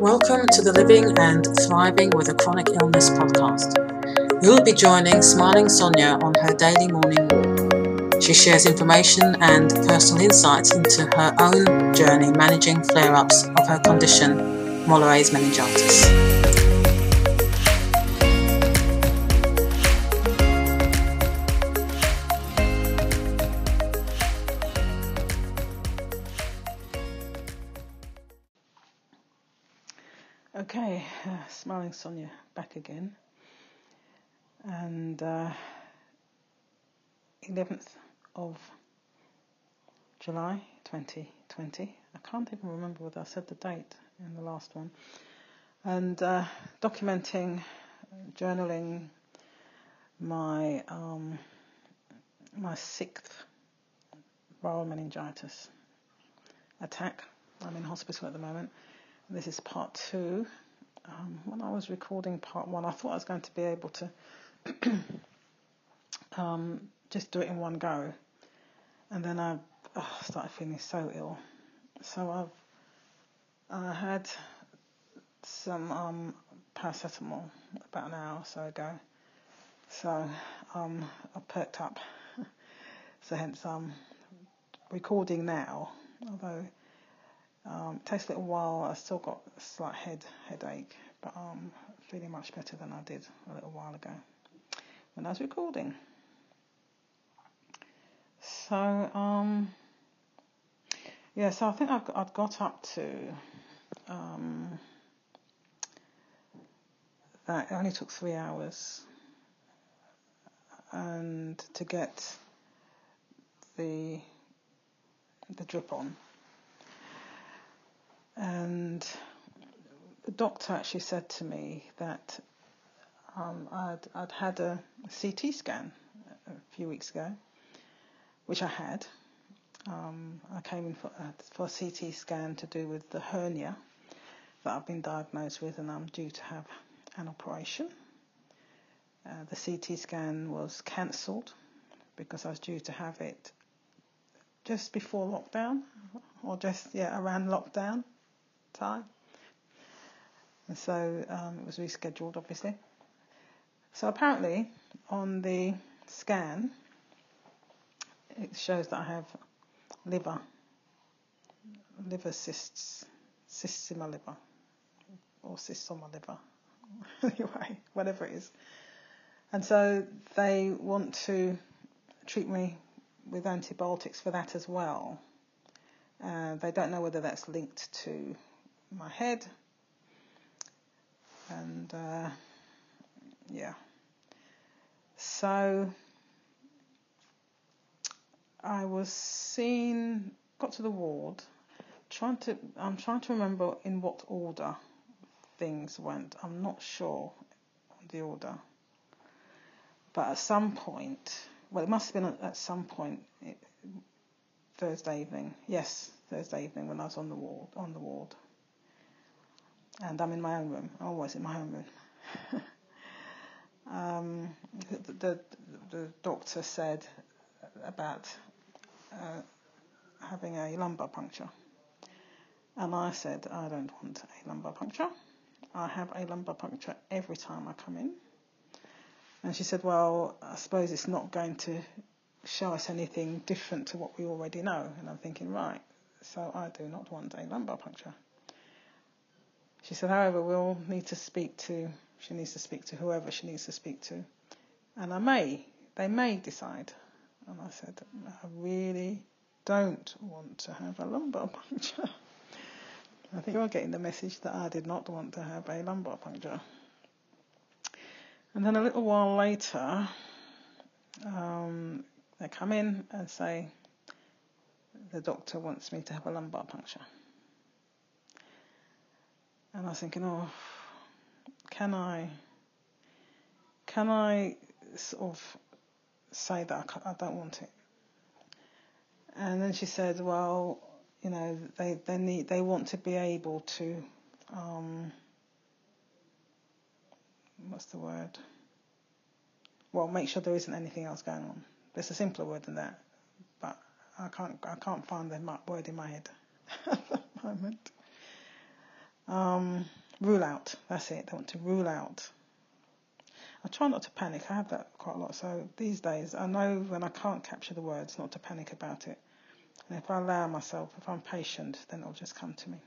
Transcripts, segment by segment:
Welcome to the Living and Thriving with a Chronic Illness podcast. You'll be joining Smiling Sonia on her daily morning walk. She shares information and personal insights into her own journey managing flare ups of her condition, Mollaret's meningitis. Smiling Sonia back again. And uh, 11th of July 2020. I can't even remember whether I said the date in the last one. And uh, documenting, journaling my um, my sixth viral meningitis attack. I'm in hospital at the moment. This is part two. Um, when I was recording part one, I thought I was going to be able to um, just do it in one go. And then I oh, started feeling so ill. So I've I had some um, paracetamol about an hour or so ago. So um, I perked up. so hence I'm recording now, although um, it takes a little while. I still got a slight head headache, but I'm feeling much better than I did a little while ago when I was recording. So um, yeah, so I think I've, I've got up to um, that. It only took three hours, and to get the the drip on and the doctor actually said to me that um, I'd, I'd had a CT scan a few weeks ago, which I had. Um, I came in for, uh, for a CT scan to do with the hernia that I've been diagnosed with, and I'm due to have an operation. Uh, the CT scan was cancelled because I was due to have it just before lockdown, or just yeah around lockdown time. And so um, it was rescheduled, obviously. So apparently, on the scan, it shows that I have liver, liver cysts, cysts in my liver, or cysts on my liver. anyway, whatever it is. And so they want to treat me with antibiotics for that as well. Uh, they don't know whether that's linked to my head. And uh, yeah. So I was seen, got to the ward, trying to, I'm trying to remember in what order things went. I'm not sure the order. But at some point, well, it must have been at some point it, Thursday evening. Yes, Thursday evening when I was on the ward. On the ward and I'm in my own room, always in my own room. um, the, the, the, doctor said about uh, having a lumbar puncture. And I said, I don't want a lumbar puncture. I have a lumbar puncture every time I come in. And she said, Well, I suppose it's not going to show us anything different to what we already know. And I'm thinking, Right, so I do not want a lumbar puncture. She said, however, we'll need to speak to, she needs to speak to whoever she needs to speak to. And I may, they may decide. And I said, I really don't want to have a lumbar puncture. I think you're getting the message that I did not want to have a lumbar puncture. And then a little while later, um, they come in and say, the doctor wants me to have a lumbar puncture. And I was thinking, oh, can I, can I sort of say that I, I don't want it? And then she said, well, you know, they, they need, they want to be able to, um, what's the word? Well, make sure there isn't anything else going on. There's a simpler word than that, but I can't, I can't find the word in my head at the moment. Um, rule out. That's it. They want to rule out. I try not to panic. I have that quite a lot. So these days, I know when I can't capture the words, not to panic about it. And if I allow myself, if I'm patient, then it'll just come to me.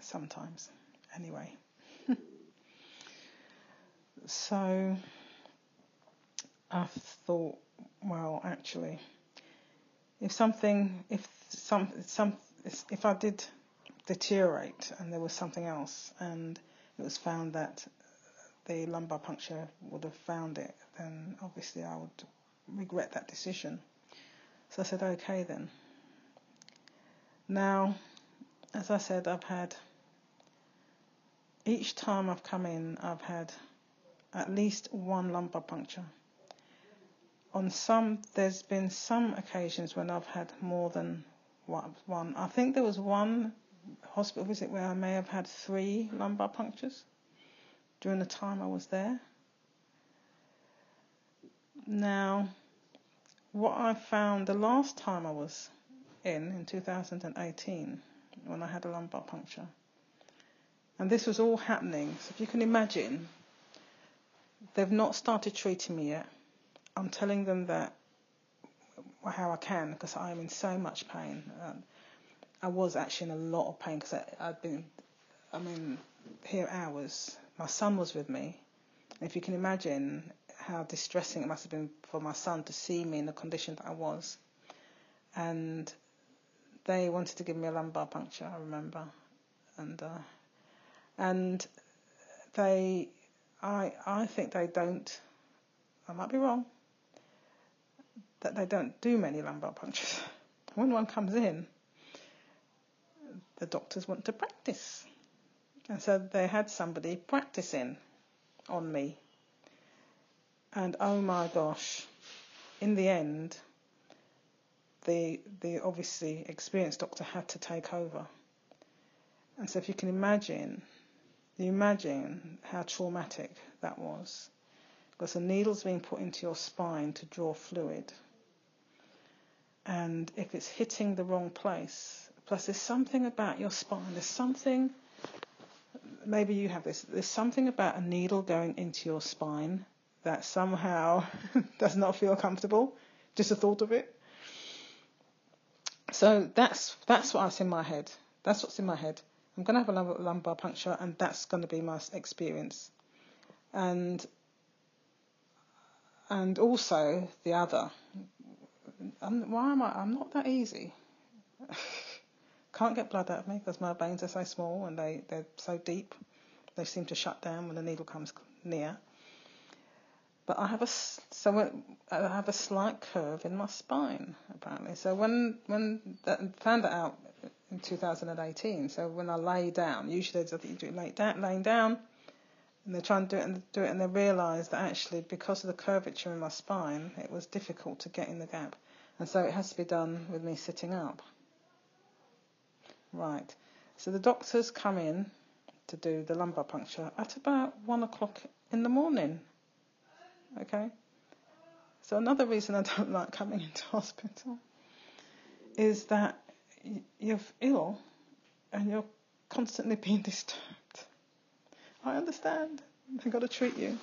Sometimes, anyway. so I thought, well, actually, if something, if some, some, if I did deteriorate and there was something else, and it was found that the lumbar puncture would have found it, then obviously I would regret that decision. So I said, okay then. Now, as I said, I've had, each time I've come in, I've had at least one lumbar puncture. On some, there's been some occasions when I've had more than one. I think there was one hospital visit where I may have had three lumbar punctures during the time I was there. Now, what I found the last time I was in, in 2018, when I had a lumbar puncture, and this was all happening, so if you can imagine, they've not started treating me yet. I'm telling them that how I can because I am in so much pain. I was actually in a lot of pain because I'd been, I mean, here hours. My son was with me. If you can imagine how distressing it must have been for my son to see me in the condition that I was. And they wanted to give me a lumbar puncture, I remember. And, uh, and they, I, I think they don't, I might be wrong, that they don't do many lumbar punctures. When one comes in, the doctors want to practice. And so they had somebody practicing on me. And oh my gosh, in the end, the, the obviously experienced doctor had to take over. And so if you can imagine, you imagine how traumatic that was. Because a needle's being put into your spine to draw fluid. And if it's hitting the wrong place, plus there's something about your spine, there's something, maybe you have this, there's something about a needle going into your spine that somehow does not feel comfortable, just the thought of it. So that's that's what's in my head. That's what's in my head. I'm going to have a lumbar puncture, and that's going to be my experience. And and also the other I'm, why am I? I'm not that easy. Can't get blood out of me because my veins are so small and they, they're so deep. They seem to shut down when the needle comes near. But I have a so I have a slight curve in my spine apparently. So when when that, found that out in 2018. So when I lay down, usually I think you do it lay down, laying down, and they try and do it and do it, and they realise that actually because of the curvature in my spine, it was difficult to get in the gap. And so it has to be done with me sitting up. Right. So the doctors come in to do the lumbar puncture at about one o'clock in the morning. Okay? So another reason I don't like coming into hospital is that you're ill and you're constantly being disturbed. I understand. They've got to treat you.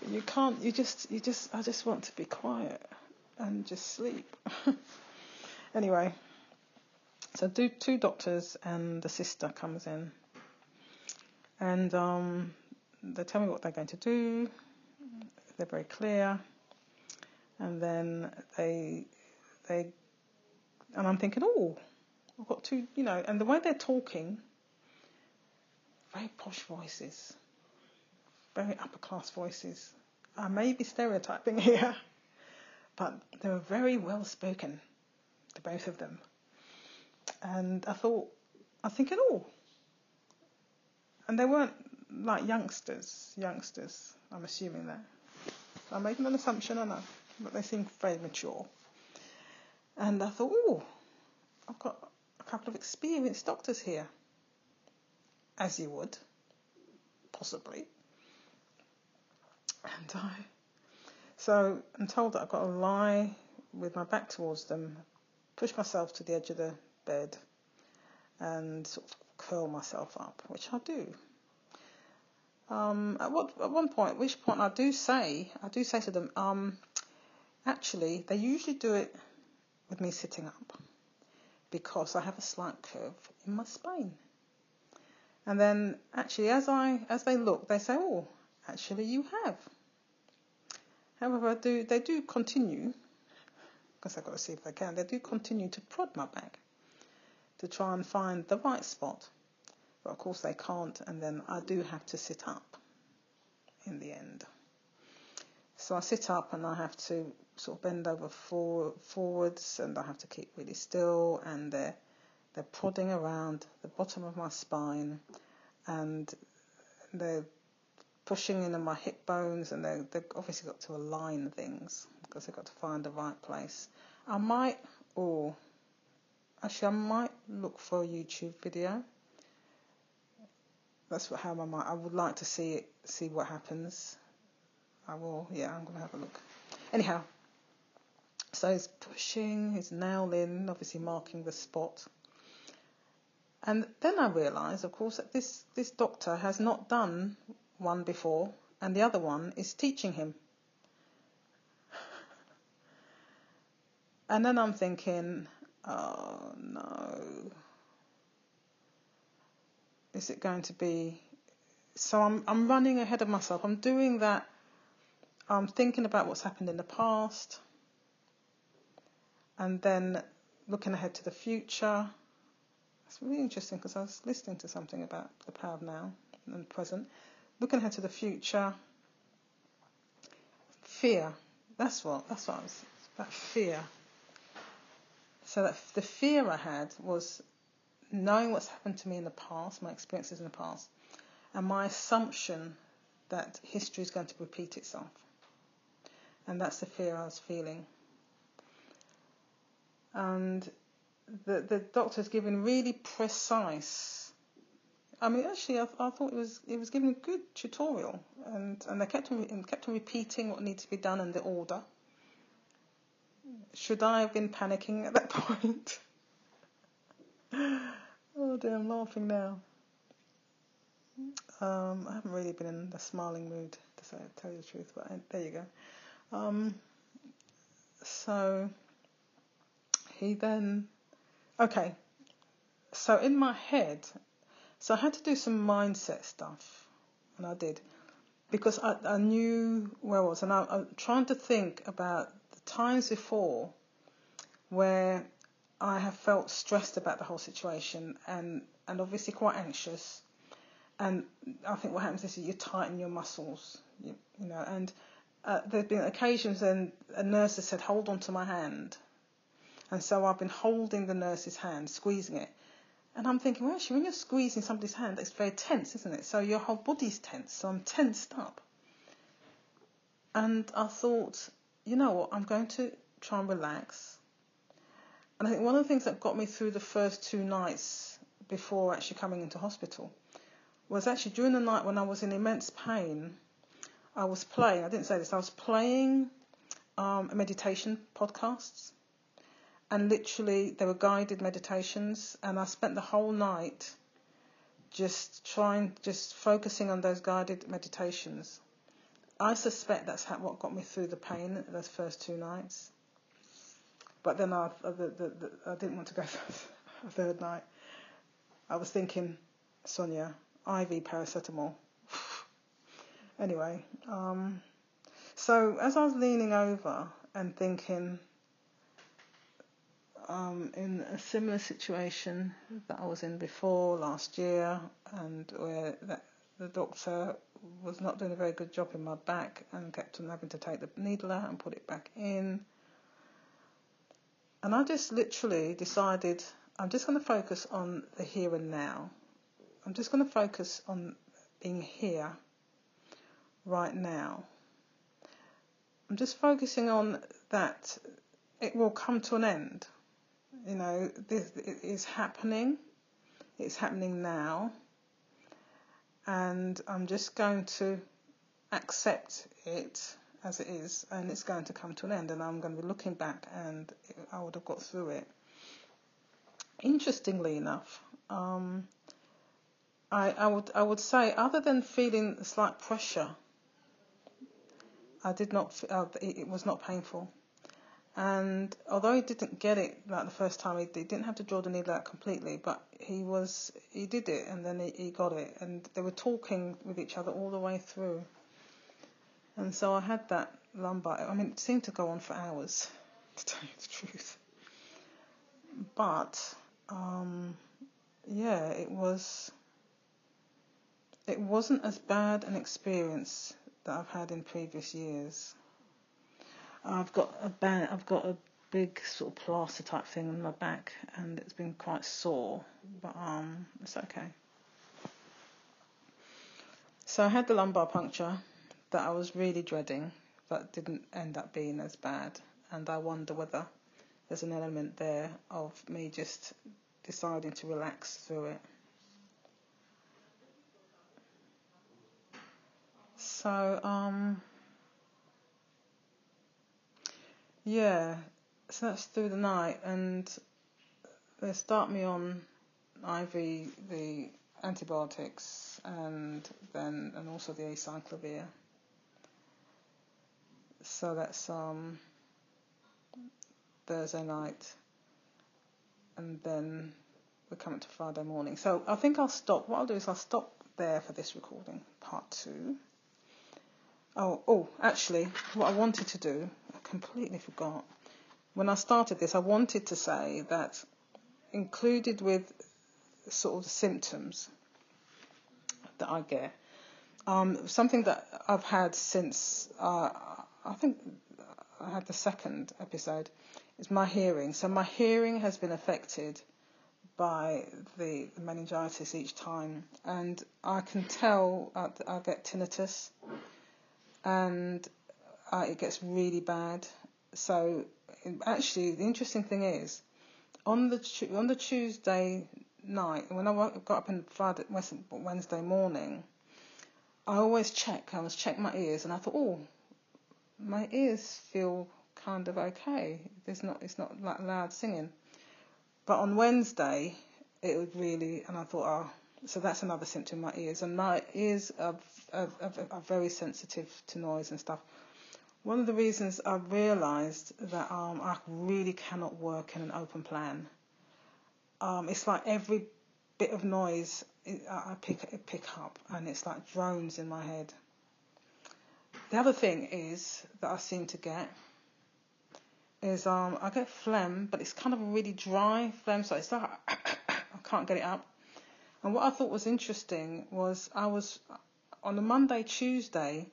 But you can't, you just, you just, I just want to be quiet and just sleep. anyway, so two doctors and the sister comes in, and um, they tell me what they're going to do. They're very clear, and then they they and I'm thinking, oh, I've got two, you know, and the way they're talking, very posh voices, very upper class voices. I may be stereotyping here, but they were very well spoken, the both of them. And I thought, I was thinking, oh, and they weren't like youngsters, youngsters. I'm assuming that. I'm making an assumption, I know, but they seem very mature. And I thought, oh, I've got a couple of experienced doctors here, as you would, possibly. And I so I'm told that I've got to lie with my back towards them, push myself to the edge of the bed, and sort of curl myself up, which I do. Um, at what at one point, which point I do say, I do say to them, um, actually, they usually do it with me sitting up because I have a slight curve in my spine. And then actually, as I as they look, they say, oh, actually, you have. However, do they do continue because I've got to see if they can. They do continue to prod my back to try and find the right spot. But of course they can't, and then I do have to sit up in the end. So I sit up and I have to sort of bend over for, forwards and I have to keep really still and they're, they're prodding around the bottom of my spine and they're pushing in on my hip bones and they, they've obviously got to align things because they've got to find the right place. I might, or actually I might look for a YouTube video that's what, how I might. I would like to see it, see what happens. I will. Yeah, I'm gonna have a look. Anyhow, so he's pushing, he's nailing, obviously marking the spot. And then I realise, of course, that this this doctor has not done one before, and the other one is teaching him. And then I'm thinking, oh no is it going to be? So I'm I'm running ahead of myself. I'm doing that. I'm thinking about what's happened in the past, and then looking ahead to the future. It's really interesting because I was listening to something about the power of now and the present. Looking ahead to the future. Fear. That's what. That's what I was. It's about fear. So that the fear I had was knowing what's happened to me in the past, my experiences in the past, and my assumption that history is going to repeat itself. And that's the fear I was feeling. And the the doctor's given really precise. I mean, actually, I, I thought it was it was giving a good tutorial, and and they kept on, kept on repeating what needs to be done and the order. Should I have been panicking at that point? oh dear, I'm laughing now. Um, I haven't really been in the smiling mood to say, tell you the truth, but I, there you go. Um, so he then, okay. So in my head, so I had to do some mindset stuff, and I did because I, I knew where I was, and I, I'm trying to think about times before where I have felt stressed about the whole situation and, and obviously quite anxious. And I think what happens is you tighten your muscles, you, you know. And uh, there have been occasions when a nurse has said, "Hold on to my hand," and so I've been holding the nurse's hand, squeezing it. And I'm thinking, well, actually, when you're squeezing somebody's hand, it's very tense, isn't it? So your whole body's tense. So I'm tensed up. And I thought, you know what? I'm going to try and relax and I think one of the things that got me through the first two nights before actually coming into hospital was actually during the night when I was in immense pain, I was playing, I didn't say this, I was playing um, meditation podcasts. And literally, they were guided meditations. And I spent the whole night just trying, just focusing on those guided meditations. I suspect that's what got me through the pain those first two nights. But then I, the, the, the, I didn't want to go a third night. I was thinking, Sonia, IV paracetamol. anyway, um, so as I was leaning over and thinking, um, in a similar situation that I was in before last year, and where that, the doctor was not doing a very good job in my back and kept on having to take the needle out and put it back in. And I just literally decided I'm just going to focus on the here and now. I'm just going to focus on being here right now. I'm just focusing on that it will come to an end. You know, this is happening. It's happening now. And I'm just going to accept it as it is, and it's going to come to an end, and I'm going to be looking back, and I would have got through it. Interestingly enough, um, I, I would I would say other than feeling slight pressure, I did not uh, it, it was not painful. And although he didn't get it like the first time, he, he didn't have to draw the needle out completely, but he was he did it, and then he, he got it, and they were talking with each other all the way through. And so I had that lumbar. I mean, it seemed to go on for hours, to tell you the truth. But um, yeah, it was. It wasn't as bad an experience that I've had in previous years. I've got a band, I've got a big sort of plaster type thing on my back, and it's been quite sore, but um, it's okay. So I had the lumbar puncture that I was really dreading, that didn't end up being as bad, and I wonder whether there's an element there of me just deciding to relax through it. So um Yeah, so that's through the night, and they start me on IV the antibiotics, and then and also the acyclovir. So that's um Thursday night, and then we're coming to Friday morning. So I think I'll stop. What I'll do is I'll stop there for this recording, part two. Oh, oh, actually, what I wanted to do I completely forgot. When I started this, I wanted to say that included with sort of the symptoms that I get, um, something that I've had since uh, I think I had the second episode is my hearing. So my hearing has been affected by the, meningitis each time, and I can tell I, I get tinnitus, and uh, it gets really bad. So actually, the interesting thing is, on the on the Tuesday night, when I got up on Friday Wednesday morning, I always check. I was check my ears, and I thought, oh, my ears feel kind of okay. There's not it's not like loud singing. But on Wednesday, it was really, and I thought, oh, so that's another symptom. My ears and my ears are, are, are, very sensitive to noise and stuff. One of the reasons I realised that um, I really cannot work in an open plan. Um, it's like every bit of noise I pick pick up, and it's like drones in my head. The other thing is that I seem to get is um, I get phlegm, but it's kind of a really dry phlegm, so it's like I can't get it up. And what I thought was interesting was I was on a Monday, Tuesday,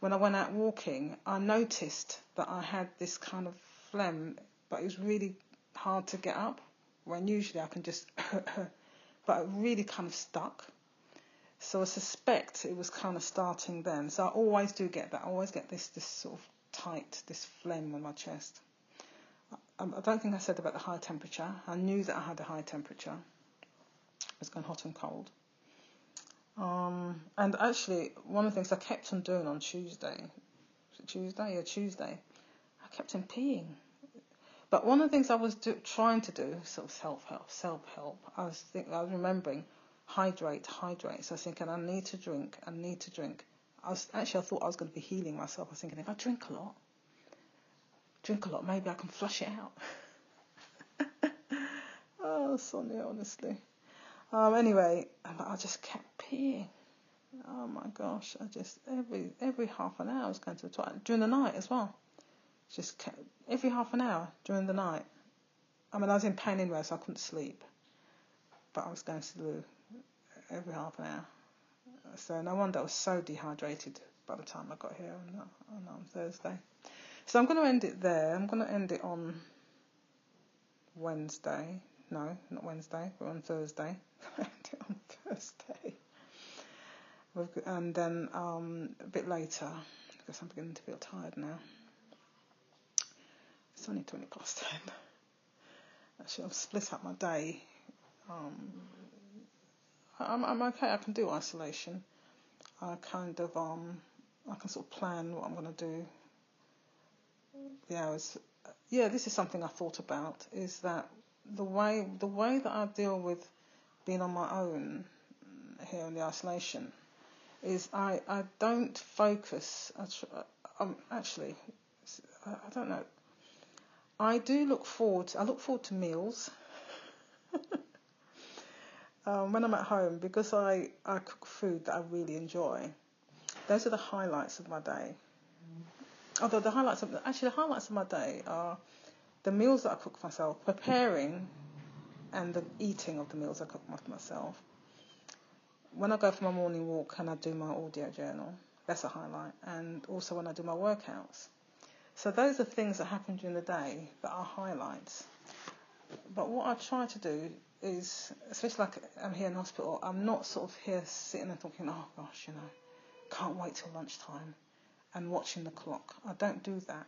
when I went out walking, I noticed that I had this kind of phlegm, but it was really hard to get up. When usually I can just, but it really kind of stuck. So I suspect it was kind of starting then. So I always do get that. I always get this this sort of tight, this phlegm on my chest. I, um, I don't think I said about the high temperature. I knew that I had a high temperature. It was going hot and cold. Um, and actually, one of the things I kept on doing on Tuesday, Tuesday? Yeah, Tuesday, I kept on peeing. But one of the things I was do, trying to do, sort of self help, self help, I was think, I was remembering, hydrate, hydrate. So I was thinking, I need to drink, I need to drink. I was actually, I thought I was going to be healing myself. I was thinking, if I drink a lot, drink a lot, maybe I can flush it out. oh, Sonia, honestly. Um, anyway, I just kept peeing. Oh my gosh, I just every every half an hour I was going to the toilet during the night as well. Just kept, every half an hour during the night. I mean, I was in pain anyway, so I couldn't sleep. But I was going to the loo every half an hour. So no wonder I was so dehydrated by the time I got here on, on, on Thursday. So I'm going to end it there. I'm going to end it on Wednesday. No, not Wednesday, but on Thursday. on Thursday. And then um, a bit later, because I'm beginning to feel tired now. It's only 20 past 10. Actually, I've split up my day. Um, I'm, I'm okay, I can do isolation. I kind of, um, I can sort of plan what I'm going to do. The hours. Yeah, this is something I thought about, is that the way the way that I deal with being on my own here in the isolation, is I, I don't focus. Um, actually, I, don't know. I do look forward. I look forward to meals. um, when I'm at home because I, I cook food that I really enjoy. Those are the highlights of my day. Although the highlights of actually the highlights of my day are the meals that I cook myself, preparing, and the eating of the meals I cook myself. When I go for my morning walk and I do my audio journal, that's a highlight, and also when I do my workouts. So those are things that happen during the day that are highlights. But what I try to do is, especially like I'm here in hospital, I'm not sort of here sitting and thinking, oh gosh, you know, can't wait till lunchtime and watching the clock. I don't do that.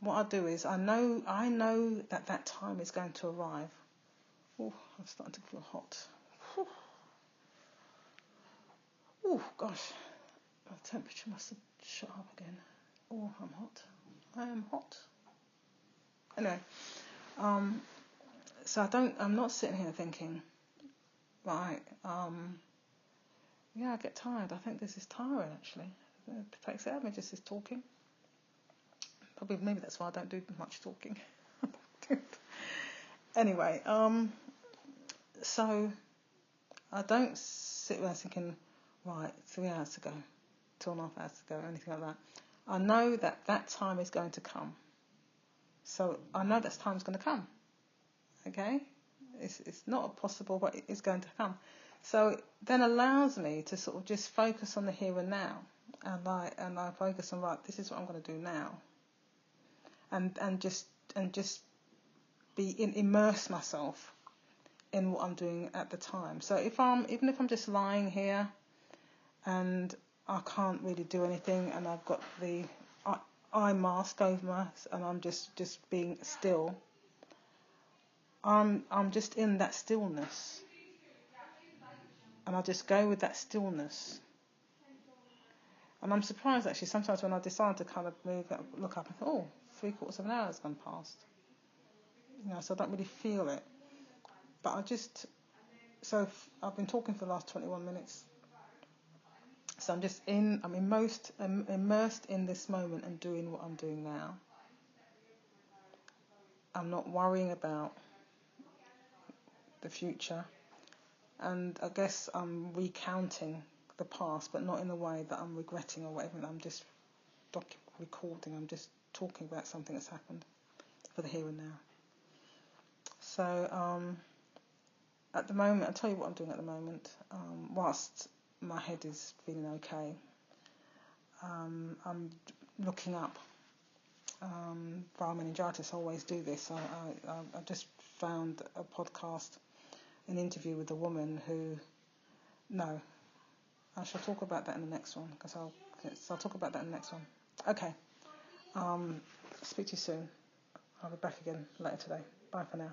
What I do is I know I know that that time is going to arrive. Oh, I'm starting to feel hot. Oh gosh, my temperature must have shot up again. Oh, I'm hot. I am hot. Anyway, um, so I don't. I'm not sitting here thinking, right. Um, yeah, I get tired. I think this is tiring actually. It takes it out me just this talking. Probably maybe that's why I don't do much talking. anyway, um, so I don't sit there thinking, right, three hours to go, two and a half hours to go, anything like that. I know that that time is going to come. So I know that time is going to come. Okay? It's, it's not possible, but it's going to come. So it then allows me to sort of just focus on the here and now. And I, and I focus on, right, this is what I'm going to do now. And, and just, and just be in, immerse myself in what I'm doing at the time. So if I'm, even if I'm just lying here and I can't really do anything and I've got the eye mask over my and I'm just, just being still, I'm, I'm just in that stillness. And I just go with that stillness. And I'm surprised actually sometimes when I decide to kind of move, look up and think, oh, three quarters of an hour has gone past. You know, so I don't really feel it. But I just, so I've been talking for the last 21 minutes. So I'm just in, I'm immersed, I'm immersed in this moment and doing what I'm doing now. I'm not worrying about the future. And I guess I'm recounting the past, but not in a way that I'm regretting or whatever. I'm just docu- recording, I'm just talking about something that's happened for the here and now. So, um, at the moment, I'll tell you what I'm doing at the moment. Um, whilst my head is feeling okay, um, I'm looking up um, viral meningitis. I always do this. I, I, I just found a podcast, an interview with a woman who, no, I shall talk about that in the next one because I'll, I'll talk about that in the next one. Okay. Um, speak to you soon. I'll be back again later today. Bye for now.